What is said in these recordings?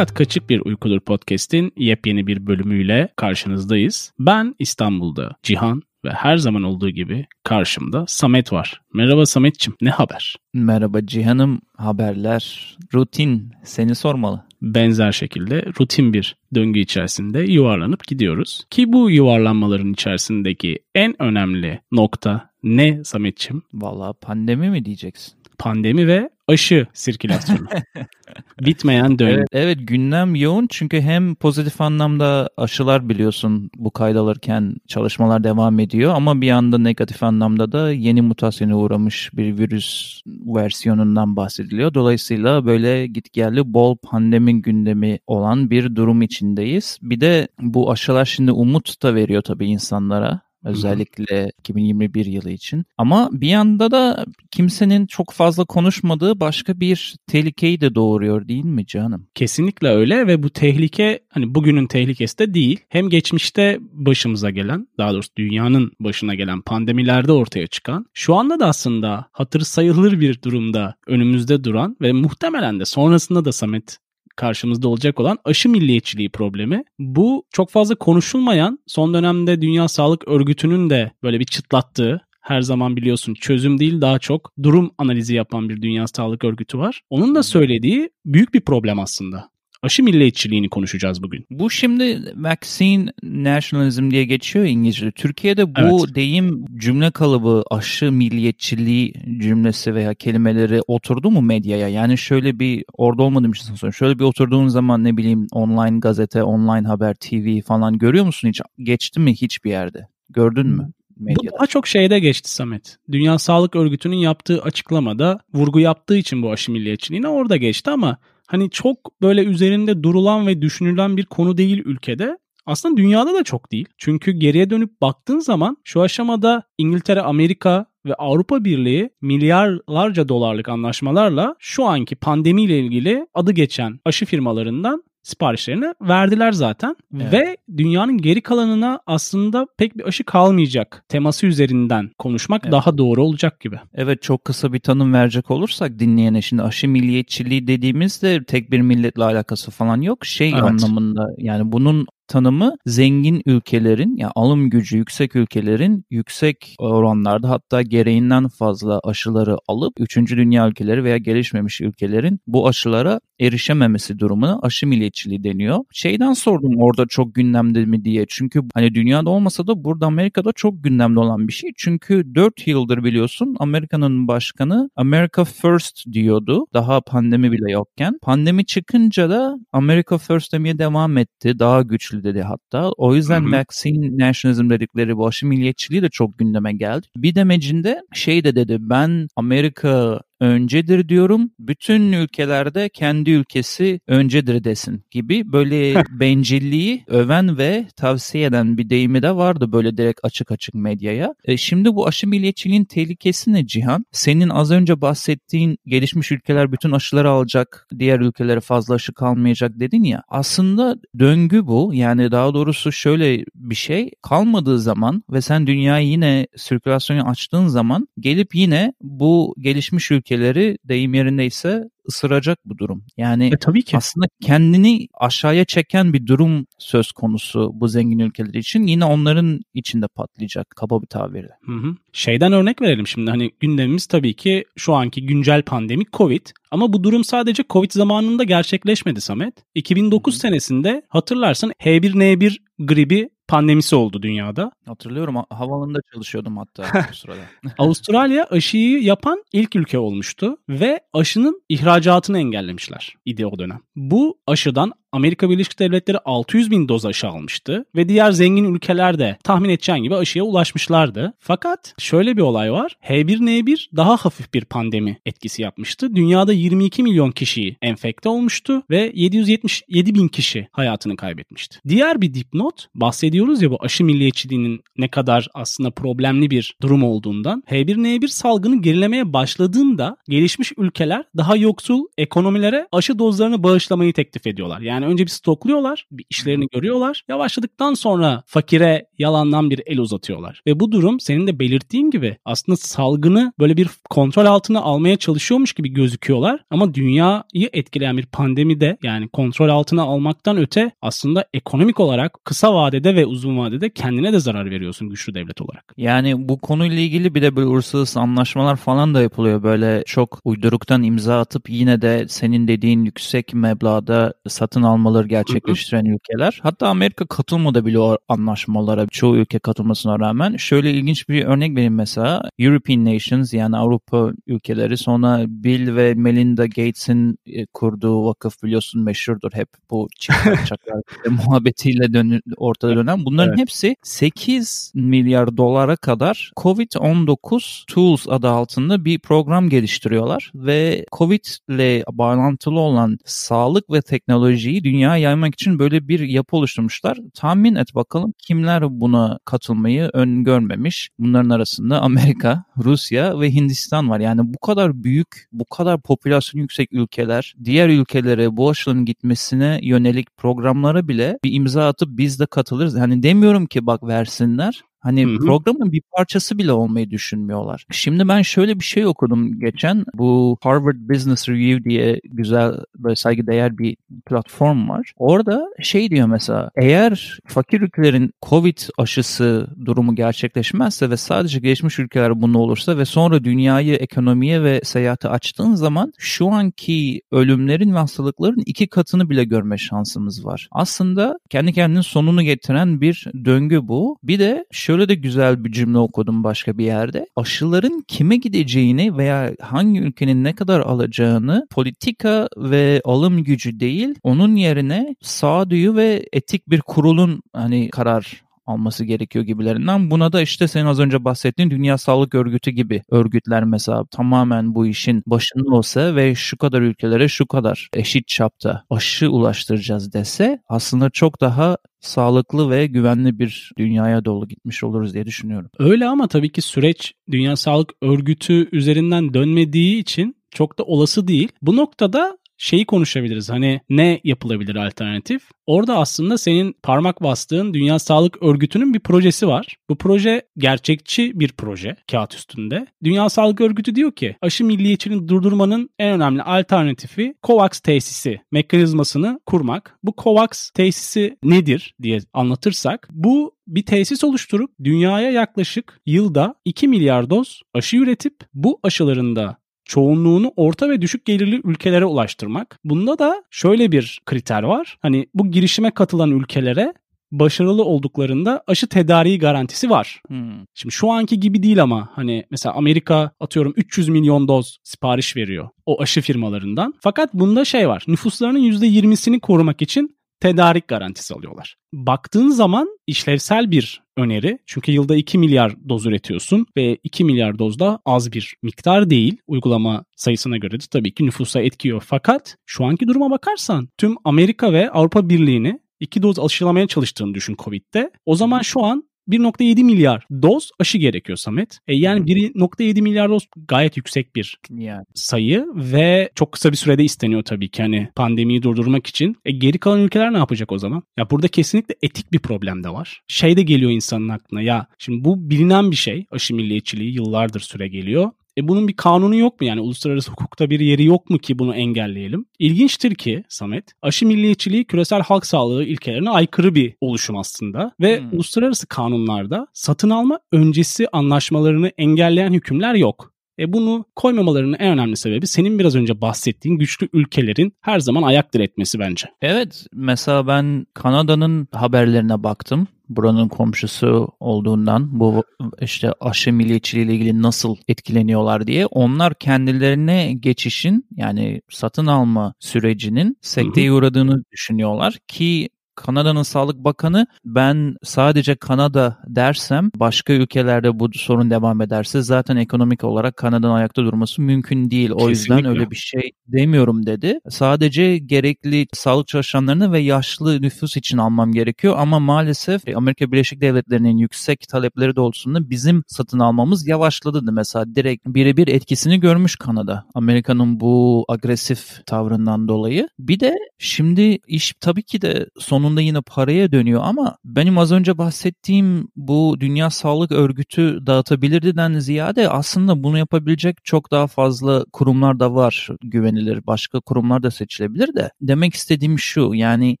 Hayat Kaçık Bir Uykudur podcast'in yepyeni bir bölümüyle karşınızdayız. Ben İstanbul'da Cihan ve her zaman olduğu gibi karşımda Samet var. Merhaba Sametçim, ne haber? Merhaba Cihan'ım, haberler, rutin, seni sormalı. Benzer şekilde rutin bir döngü içerisinde yuvarlanıp gidiyoruz. Ki bu yuvarlanmaların içerisindeki en önemli nokta ne Sametçim? Valla pandemi mi diyeceksin? Pandemi ve aşı sirkülasyonu. Bitmeyen döngü. Evet, evet gündem yoğun çünkü hem pozitif anlamda aşılar biliyorsun bu kaydalırken çalışmalar devam ediyor ama bir yanda negatif anlamda da yeni mutasyona uğramış bir virüs versiyonundan bahsediliyor. Dolayısıyla böyle gitgelli bol pandemi gündemi olan bir durum içindeyiz. Bir de bu aşılar şimdi umut da veriyor tabii insanlara. Özellikle Hı-hı. 2021 yılı için. Ama bir yanda da kimsenin çok fazla konuşmadığı başka bir tehlikeyi de doğuruyor değil mi canım? Kesinlikle öyle ve bu tehlike hani bugünün tehlikesi de değil. Hem geçmişte başımıza gelen, daha doğrusu dünyanın başına gelen pandemilerde ortaya çıkan, şu anda da aslında hatır sayılır bir durumda önümüzde duran ve muhtemelen de sonrasında da Samet karşımızda olacak olan aşı milliyetçiliği problemi. Bu çok fazla konuşulmayan son dönemde Dünya Sağlık Örgütü'nün de böyle bir çıtlattığı her zaman biliyorsun çözüm değil daha çok durum analizi yapan bir Dünya Sağlık Örgütü var. Onun da söylediği büyük bir problem aslında aşı milliyetçiliğini konuşacağız bugün. Bu şimdi vaccine nationalism diye geçiyor İngilizce'de. Türkiye'de bu evet. deyim cümle kalıbı aşı milliyetçiliği cümlesi veya kelimeleri oturdu mu medyaya? Yani şöyle bir orada olmadığım için sonra şöyle bir oturduğun zaman ne bileyim online gazete, online haber, TV falan görüyor musun hiç? Geçti mi hiçbir yerde? Gördün mü? medyada. Bu daha çok şeyde geçti Samet. Dünya Sağlık Örgütü'nün yaptığı açıklamada vurgu yaptığı için bu aşı milliyetçiliğine orada geçti ama hani çok böyle üzerinde durulan ve düşünülen bir konu değil ülkede. Aslında dünyada da çok değil. Çünkü geriye dönüp baktığın zaman şu aşamada İngiltere, Amerika ve Avrupa Birliği milyarlarca dolarlık anlaşmalarla şu anki pandemiyle ilgili adı geçen aşı firmalarından siparişlerini verdiler zaten evet. ve dünyanın geri kalanına aslında pek bir aşı kalmayacak teması üzerinden konuşmak evet. daha doğru olacak gibi. Evet çok kısa bir tanım verecek olursak dinleyene şimdi aşı milliyetçiliği dediğimizde tek bir milletle alakası falan yok. Şey evet. anlamında yani bunun tanımı zengin ülkelerin yani alım gücü yüksek ülkelerin yüksek oranlarda hatta gereğinden fazla aşıları alıp 3. dünya ülkeleri veya gelişmemiş ülkelerin bu aşılara erişememesi durumuna aşı milliyetçiliği deniyor. Şeyden sordum orada çok gündemde mi diye. Çünkü hani dünyada olmasa da burada Amerika'da çok gündemde olan bir şey. Çünkü 4 yıldır biliyorsun Amerika'nın başkanı America First diyordu. Daha pandemi bile yokken. Pandemi çıkınca da America First demeye devam etti. Daha güçlü dedi hatta. O yüzden hı vaccine nationalism dedikleri bu aşı milliyetçiliği de çok gündeme geldi. Bir demecinde şey de dedi ben Amerika öncedir diyorum. Bütün ülkelerde kendi ülkesi öncedir desin gibi böyle bencilliği öven ve tavsiye eden bir deyimi de vardı böyle direkt açık açık medyaya. E şimdi bu aşı milliyetçiliğin tehlikesi ne Cihan? Senin az önce bahsettiğin gelişmiş ülkeler bütün aşıları alacak, diğer ülkelere fazla aşı kalmayacak dedin ya. Aslında döngü bu. Yani daha doğrusu şöyle bir şey kalmadığı zaman ve sen dünyayı yine sirkülasyonu açtığın zaman gelip yine bu gelişmiş ülke ülkeleri deyim yerindeyse ısıracak bu durum. Yani e, tabii ki. aslında kendini aşağıya çeken bir durum söz konusu bu zengin ülkeler için. Yine onların içinde patlayacak kaba bir tabirle. Hı hı. Şeyden örnek verelim şimdi hani gündemimiz tabii ki şu anki güncel pandemi Covid. Ama bu durum sadece Covid zamanında gerçekleşmedi Samet. 2009 hı hı. senesinde hatırlarsın H1N1 gribi pandemisi oldu dünyada. Hatırlıyorum havaalanında çalışıyordum hatta o sırada. Avustralya aşıyı yapan ilk ülke olmuştu ve aşının ihracatını engellemişler idi o dönem. Bu aşıdan Amerika Birleşik Devletleri 600 bin doz aşı almıştı ve diğer zengin ülkeler de tahmin edeceğin gibi aşıya ulaşmışlardı. Fakat şöyle bir olay var. H1N1 daha hafif bir pandemi etkisi yapmıştı. Dünyada 22 milyon kişiyi enfekte olmuştu ve 777 bin kişi hayatını kaybetmişti. Diğer bir dipnot bahsediyoruz ya bu aşı milliyetçiliğinin ne kadar aslında problemli bir durum olduğundan. H1N1 salgını gerilemeye başladığında gelişmiş ülkeler daha yoksul ekonomilere aşı dozlarını bağışlamayı teklif ediyorlar. Yani Yani önce bir stokluyorlar, bir işlerini görüyorlar. Yavaşladıktan sonra fakire yalandan bir el uzatıyorlar. Ve bu durum senin de belirttiğin gibi aslında salgını böyle bir kontrol altına almaya çalışıyormuş gibi gözüküyorlar. Ama dünyayı etkileyen bir pandemide yani kontrol altına almaktan öte aslında ekonomik olarak kısa vadede ve uzun vadede kendine de zarar veriyorsun güçlü devlet olarak. Yani bu konuyla ilgili bir de böyle uluslararası anlaşmalar falan da yapılıyor. Böyle çok uyduruktan imza atıp yine de senin dediğin yüksek meblağda satın almaları gerçekleştiren ülkeler. Hatta Amerika katılmadı bile o anlaşmalara çoğu ülke katılmasına rağmen. Şöyle ilginç bir örnek vereyim mesela. European Nations yani Avrupa ülkeleri sonra Bill ve Melinda Gates'in e, kurduğu vakıf biliyorsun meşhurdur hep bu çaklar muhabbetiyle dönü, ortada dönen. Bunların evet. hepsi 8 milyar dolara kadar COVID-19 Tools adı altında bir program geliştiriyorlar ve COVID ile bağlantılı olan sağlık ve teknolojiyi dünyaya yaymak için böyle bir yapı oluşturmuşlar. Tahmin et bakalım kimler buna katılmayı öngörmemiş. Bunların arasında Amerika, Rusya ve Hindistan var. Yani bu kadar büyük, bu kadar popülasyon yüksek ülkeler diğer ülkelere bu aşının gitmesine yönelik programlara bile bir imza atıp biz de katılırız. Hani demiyorum ki bak versinler Hani hı hı. programın bir parçası bile olmayı düşünmüyorlar. Şimdi ben şöyle bir şey okudum geçen. Bu Harvard Business Review diye güzel böyle saygıdeğer bir platform var. Orada şey diyor mesela eğer fakir ülkelerin Covid aşısı durumu gerçekleşmezse ve sadece gelişmiş ülkeler bunu olursa ve sonra dünyayı ekonomiye ve seyahate açtığın zaman şu anki ölümlerin ve hastalıkların iki katını bile görme şansımız var. Aslında kendi kendinin sonunu getiren bir döngü bu. Bir de şu şöyle de güzel bir cümle okudum başka bir yerde. Aşıların kime gideceğini veya hangi ülkenin ne kadar alacağını politika ve alım gücü değil, onun yerine sağduyu ve etik bir kurulun hani karar alması gerekiyor gibilerinden. Buna da işte senin az önce bahsettiğin Dünya Sağlık Örgütü gibi örgütler mesela tamamen bu işin başında olsa ve şu kadar ülkelere şu kadar eşit çapta aşı ulaştıracağız dese aslında çok daha sağlıklı ve güvenli bir dünyaya doğru gitmiş oluruz diye düşünüyorum. Öyle ama tabii ki süreç Dünya Sağlık Örgütü üzerinden dönmediği için çok da olası değil. Bu noktada şeyi konuşabiliriz. Hani ne yapılabilir alternatif? Orada aslında senin parmak bastığın Dünya Sağlık Örgütü'nün bir projesi var. Bu proje gerçekçi bir proje kağıt üstünde. Dünya Sağlık Örgütü diyor ki aşı milliyetçiliğini durdurmanın en önemli alternatifi COVAX tesisi mekanizmasını kurmak. Bu COVAX tesisi nedir diye anlatırsak bu bir tesis oluşturup dünyaya yaklaşık yılda 2 milyar doz aşı üretip bu aşıların da çoğunluğunu orta ve düşük gelirli ülkelere ulaştırmak. Bunda da şöyle bir kriter var. Hani bu girişime katılan ülkelere başarılı olduklarında aşı tedariği garantisi var. Hmm. Şimdi şu anki gibi değil ama hani mesela Amerika atıyorum 300 milyon doz sipariş veriyor o aşı firmalarından. Fakat bunda şey var nüfuslarının %20'sini korumak için tedarik garantisi alıyorlar. Baktığın zaman işlevsel bir öneri. Çünkü yılda 2 milyar doz üretiyorsun ve 2 milyar doz da az bir miktar değil. Uygulama sayısına göre de tabii ki nüfusa etkiyor. Fakat şu anki duruma bakarsan tüm Amerika ve Avrupa Birliği'ni iki doz aşılamaya çalıştığını düşün Covid'de. O zaman şu an 1.7 milyar doz aşı gerekiyor Samet. E yani 1.7 milyar doz gayet yüksek bir yani. sayı ve çok kısa bir sürede isteniyor tabii ki hani pandemiyi durdurmak için. E geri kalan ülkeler ne yapacak o zaman? Ya burada kesinlikle etik bir problem de var. Şey de geliyor insanın aklına ya şimdi bu bilinen bir şey aşı milliyetçiliği yıllardır süre geliyor. E bunun bir kanunu yok mu yani uluslararası hukukta bir yeri yok mu ki bunu engelleyelim? İlginçtir ki Samet aşı milliyetçiliği küresel halk sağlığı ilkelerine aykırı bir oluşum aslında ve hmm. uluslararası kanunlarda satın alma öncesi anlaşmalarını engelleyen hükümler yok. E bunu koymamalarının en önemli sebebi senin biraz önce bahsettiğin güçlü ülkelerin her zaman ayak diretmesi bence. Evet mesela ben Kanada'nın haberlerine baktım. Buranın komşusu olduğundan bu işte aşı milliyetçiliği ile ilgili nasıl etkileniyorlar diye. Onlar kendilerine geçişin yani satın alma sürecinin sekteye uğradığını düşünüyorlar ki Kanada'nın Sağlık Bakanı ben sadece Kanada dersem başka ülkelerde bu sorun devam ederse zaten ekonomik olarak Kanada'nın ayakta durması mümkün değil. O Kesinlikle. yüzden öyle bir şey demiyorum dedi. Sadece gerekli sağlık çalışanlarını ve yaşlı nüfus için almam gerekiyor ama maalesef Amerika Birleşik Devletleri'nin yüksek talepleri doğrultusunda bizim satın almamız yavaşladı. Mesela direkt birebir etkisini görmüş Kanada. Amerika'nın bu agresif tavrından dolayı. Bir de şimdi iş tabii ki de sonunda yine paraya dönüyor ama benim az önce bahsettiğim bu Dünya Sağlık Örgütü dağıtabilirdiden ziyade aslında bunu yapabilecek çok daha fazla kurumlar da var güvenilir. Başka kurumlar da seçilebilir de. Demek istediğim şu yani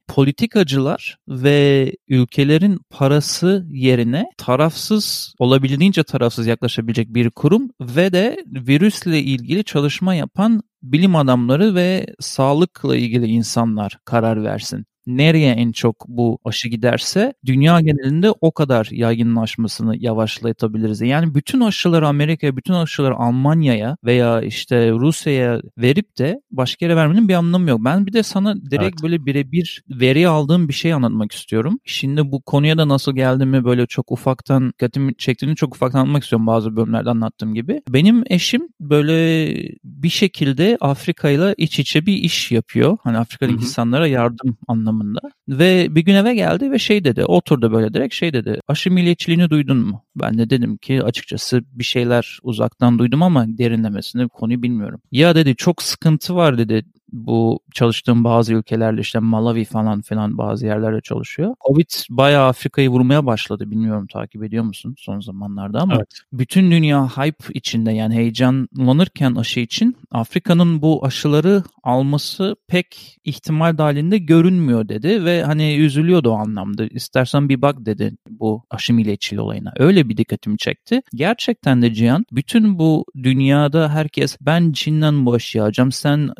politikacılar ve ülkelerin parası yerine tarafsız olabildiğince tarafsız yaklaşabilecek bir kurum ve de virüsle ilgili çalışma yapan bilim adamları ve sağlıkla ilgili insanlar karar versin nereye en çok bu aşı giderse dünya genelinde o kadar yaygınlaşmasını yavaşlatabiliriz. Yani bütün aşıları Amerika'ya, bütün aşıları Almanya'ya veya işte Rusya'ya verip de başka yere vermenin bir anlamı yok. Ben bir de sana direkt evet. böyle birebir veri aldığım bir şey anlatmak istiyorum. Şimdi bu konuya da nasıl geldiğimi böyle çok ufaktan dikkatimi çektiğini çok ufaktan anlatmak istiyorum bazı bölümlerde anlattığım gibi. Benim eşim böyle bir şekilde Afrika ile iç içe bir iş yapıyor. Hani Afrikalı insanlara yardım anlamında anlamında. Ve bir gün eve geldi ve şey dedi oturdu böyle direkt şey dedi aşı milliyetçiliğini duydun mu? Ben de dedim ki açıkçası bir şeyler uzaktan duydum ama derinlemesine konuyu bilmiyorum. Ya dedi çok sıkıntı var dedi bu çalıştığım bazı ülkelerle işte Malawi falan filan bazı yerlerde çalışıyor. Covid bayağı Afrika'yı vurmaya başladı. Bilmiyorum takip ediyor musun son zamanlarda ama evet. bütün dünya hype içinde yani heyecanlanırken aşı için Afrika'nın bu aşıları alması pek ihtimal dahilinde görünmüyor dedi ve hani üzülüyordu o anlamda. İstersen bir bak dedi bu aşı milliyetçiliği olayına. Öyle bir dikkatimi çekti. Gerçekten de Cihan bütün bu dünyada herkes ben Çin'den bu aşıyı alacağım sen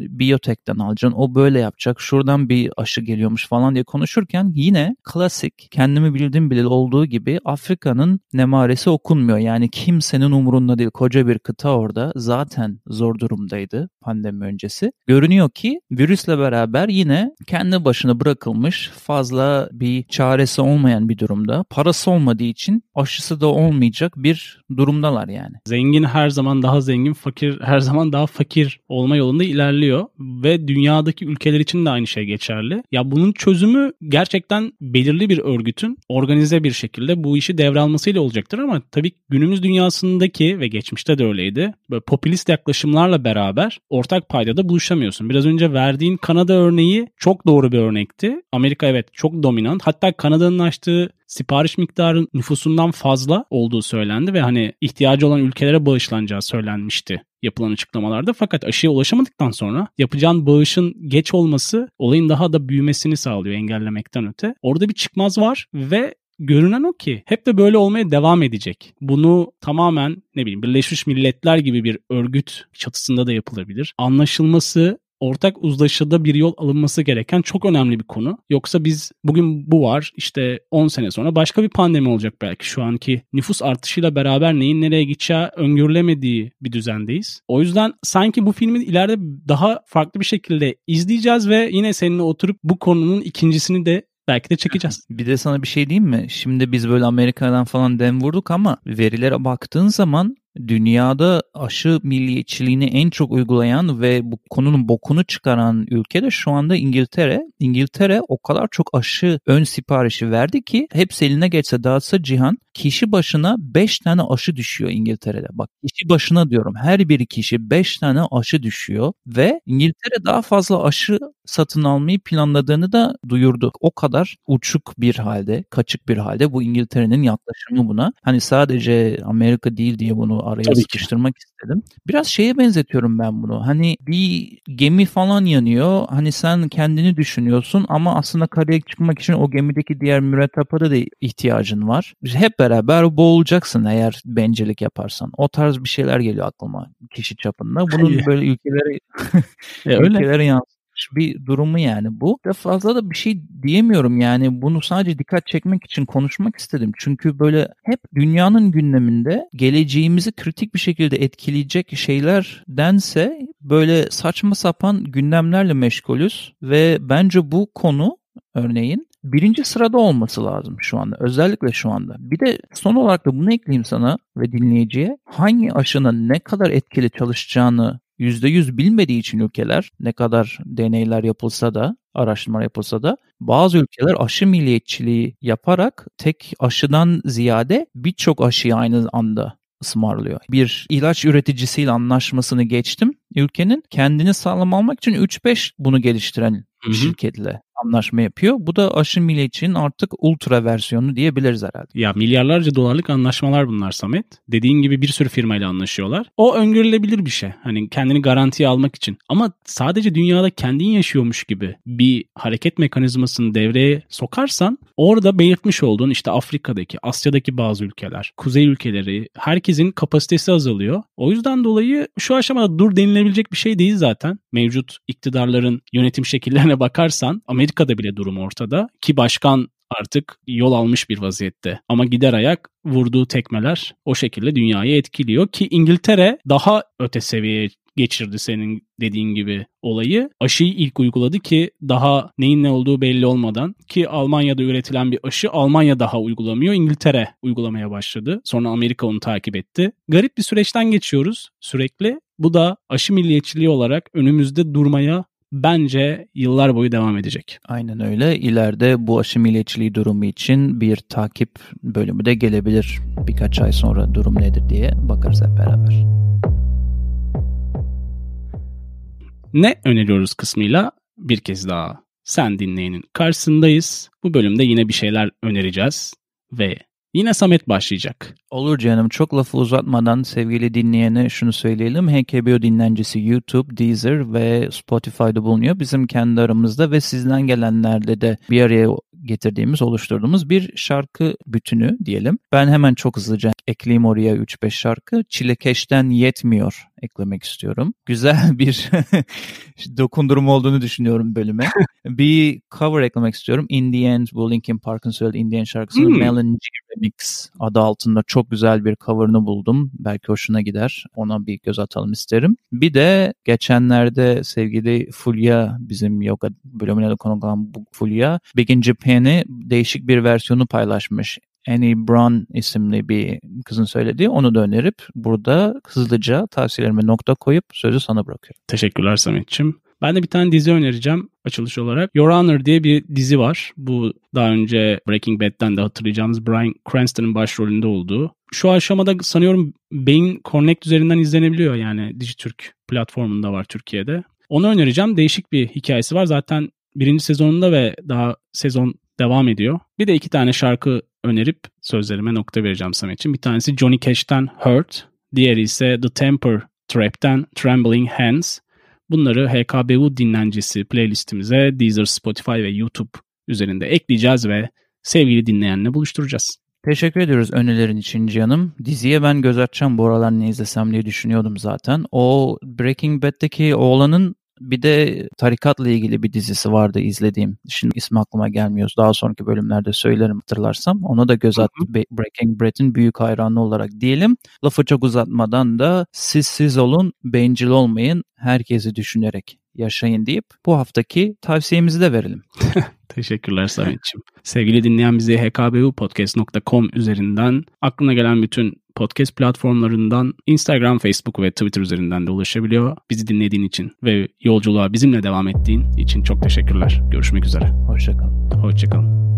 biyotekten alacaksın o böyle yapacak şuradan bir aşı geliyormuş falan diye konuşurken yine klasik kendimi bildim bileli olduğu gibi Afrika'nın nemaresi okunmuyor. Yani kimsenin umurunda değil koca bir kıta orada zaten zor durumdaydı pandemi öncesi. Görünüyor ki virüsle beraber yine kendi başına bırakılmış fazla bir çaresi olmayan bir durumda. Parası olmadığı için aşısı da olmayacak bir durumdalar yani. Zengin her zaman daha zengin, fakir her zaman daha fakir olma yolunda ilerliyor ve dünyadaki ülkeler için de aynı şey geçerli. Ya bunun çözümü gerçekten belirli bir örgütün organize bir şekilde bu işi devralmasıyla olacaktır ama tabii günümüz dünyasındaki ve geçmişte de öyleydi. Böyle popülist yaklaşımlarla beraber ortak paydada buluşamıyorsun. Biraz önce verdiğin Kanada örneği çok doğru bir örnekti. Amerika evet çok dominant. Hatta Kanada'nın açtığı sipariş miktarı nüfusundan fazla olduğu söylendi ve hani ihtiyacı olan ülkelere bağışlanacağı söylenmişti yapılan açıklamalarda. Fakat aşıya ulaşamadıktan sonra yapacağın bağışın geç olması olayın daha da büyümesini sağlıyor engellemekten öte. Orada bir çıkmaz var ve görünen o ki hep de böyle olmaya devam edecek. Bunu tamamen ne bileyim Birleşmiş Milletler gibi bir örgüt çatısında da yapılabilir. Anlaşılması ortak uzlaşıda bir yol alınması gereken çok önemli bir konu. Yoksa biz bugün bu var işte 10 sene sonra başka bir pandemi olacak belki şu anki nüfus artışıyla beraber neyin nereye gideceği öngörülemediği bir düzendeyiz. O yüzden sanki bu filmi ileride daha farklı bir şekilde izleyeceğiz ve yine seninle oturup bu konunun ikincisini de belki de çekeceğiz. Bir de sana bir şey diyeyim mi? Şimdi biz böyle Amerika'dan falan dem vurduk ama verilere baktığın zaman dünyada aşı milliyetçiliğini en çok uygulayan ve bu konunun bokunu çıkaran ülke de şu anda İngiltere. İngiltere o kadar çok aşı ön siparişi verdi ki hepsi eline geçse dağıtsa cihan kişi başına 5 tane aşı düşüyor İngiltere'de. Bak kişi başına diyorum her bir kişi 5 tane aşı düşüyor ve İngiltere daha fazla aşı satın almayı planladığını da duyurdu. O kadar uçuk bir halde, kaçık bir halde bu İngiltere'nin yaklaşımı buna. Hani sadece Amerika değil diye bunu araya Tabii sıkıştırmak ki. istedim. Biraz şeye benzetiyorum ben bunu. Hani bir gemi falan yanıyor. Hani sen kendini düşünüyorsun ama aslında karaya çıkmak için o gemideki diğer mürettebata da ihtiyacın var. Hep beraber boğulacaksın eğer bencillik yaparsan. O tarz bir şeyler geliyor aklıma kişi çapında. Bunun böyle ülkelere ülkelere yansıtması bir durumu yani bu. Da fazla da bir şey diyemiyorum yani bunu sadece dikkat çekmek için konuşmak istedim. Çünkü böyle hep dünyanın gündeminde geleceğimizi kritik bir şekilde etkileyecek şeylerdense böyle saçma sapan gündemlerle meşgulüz ve bence bu konu örneğin birinci sırada olması lazım şu anda. Özellikle şu anda. Bir de son olarak da bunu ekleyeyim sana ve dinleyiciye. Hangi aşının ne kadar etkili çalışacağını %100 bilmediği için ülkeler ne kadar deneyler yapılsa da araştırma yapılsa da bazı ülkeler aşı milliyetçiliği yaparak tek aşıdan ziyade birçok aşıyı aynı anda ısmarlıyor. Bir ilaç üreticisiyle anlaşmasını geçtim. Ülkenin kendini sağlam almak için 3-5 bunu geliştiren Hı-hı. şirketle anlaşma yapıyor. Bu da aşı milliyetçinin artık ultra versiyonu diyebiliriz herhalde. Ya milyarlarca dolarlık anlaşmalar bunlar Samet. Dediğin gibi bir sürü firmayla anlaşıyorlar. O öngörülebilir bir şey. Hani kendini garantiye almak için. Ama sadece dünyada kendin yaşıyormuş gibi bir hareket mekanizmasını devreye sokarsan orada belirtmiş olduğun işte Afrika'daki, Asya'daki bazı ülkeler, kuzey ülkeleri herkesin kapasitesi azalıyor. O yüzden dolayı şu aşamada dur denilebilecek bir şey değil zaten. Mevcut iktidarların yönetim şekillerine bakarsan Amerika Amerika'da bile durum ortada ki başkan artık yol almış bir vaziyette. Ama gider ayak vurduğu tekmeler o şekilde dünyayı etkiliyor ki İngiltere daha öte seviyeye geçirdi senin dediğin gibi olayı. Aşıyı ilk uyguladı ki daha neyin ne olduğu belli olmadan ki Almanya'da üretilen bir aşı Almanya daha uygulamıyor. İngiltere uygulamaya başladı. Sonra Amerika onu takip etti. Garip bir süreçten geçiyoruz sürekli. Bu da aşı milliyetçiliği olarak önümüzde durmaya bence yıllar boyu devam edecek. Aynen öyle. İleride bu aşı milliyetçiliği durumu için bir takip bölümü de gelebilir. Birkaç ay sonra durum nedir diye bakarız hep beraber. Ne öneriyoruz kısmıyla bir kez daha sen dinleyenin karşısındayız. Bu bölümde yine bir şeyler önereceğiz ve Yine Samet başlayacak. Olur canım çok lafı uzatmadan sevgili dinleyene şunu söyleyelim. HKBO dinlencisi YouTube, Deezer ve Spotify'da bulunuyor. Bizim kendi aramızda ve sizden gelenlerle de bir araya getirdiğimiz, oluşturduğumuz bir şarkı bütünü diyelim. Ben hemen çok hızlıca ekleyeyim oraya 3-5 şarkı. Çilekeş'ten Yetmiyor eklemek istiyorum. Güzel bir dokundurum olduğunu düşünüyorum bölüme. bir cover eklemek istiyorum. In the End bu Linkin Park'ın söylediği In the End şarkısının hmm. Melon Remix adı altında çok güzel bir cover'ını buldum. Belki hoşuna gider. Ona bir göz atalım isterim. Bir de geçenlerde sevgili Fulya bizim yoga bölümüne de konuk olan Fulya Begin Japan'i değişik bir versiyonu paylaşmış. Annie Brown isimli bir kızın söylediği onu da önerip burada hızlıca tavsiyelerime nokta koyup sözü sana bırakıyorum. Teşekkürler Samet'ciğim. Ben de bir tane dizi önereceğim açılış olarak. Your Honor diye bir dizi var. Bu daha önce Breaking Bad'den de hatırlayacağımız Bryan Cranston'ın başrolünde olduğu. Şu aşamada sanıyorum Beyin Connect üzerinden izlenebiliyor yani Dijitürk platformunda var Türkiye'de. Onu önereceğim. Değişik bir hikayesi var. Zaten birinci sezonunda ve daha sezon devam ediyor. Bir de iki tane şarkı önerip sözlerime nokta vereceğim Samet'ciğim. Bir tanesi Johnny Cash'ten Hurt, diğeri ise The Temper Trap'ten Trembling Hands. Bunları HKBU dinlencesi playlistimize Deezer, Spotify ve YouTube üzerinde ekleyeceğiz ve sevgili dinleyenle buluşturacağız. Teşekkür ediyoruz önerilerin için canım. Diziye ben göz açacağım bu aralar ne izlesem diye düşünüyordum zaten. O Breaking Bad'deki oğlanın bir de tarikatla ilgili bir dizisi vardı izlediğim. Şimdi ismi aklıma gelmiyor. Daha sonraki bölümlerde söylerim hatırlarsam. Ona da göz attı. Breaking Bad'in büyük hayranı olarak diyelim. Lafı çok uzatmadan da siz siz olun, bencil olmayın, herkesi düşünerek yaşayın deyip bu haftaki tavsiyemizi de verelim. Teşekkürler Samet'ciğim. Sevgili dinleyen bizi hkbupodcast.com üzerinden aklına gelen bütün podcast platformlarından Instagram, Facebook ve Twitter üzerinden de ulaşabiliyor. Bizi dinlediğin için ve yolculuğa bizimle devam ettiğin için çok teşekkürler. Görüşmek üzere. Hoşçakalın. Hoşçakalın.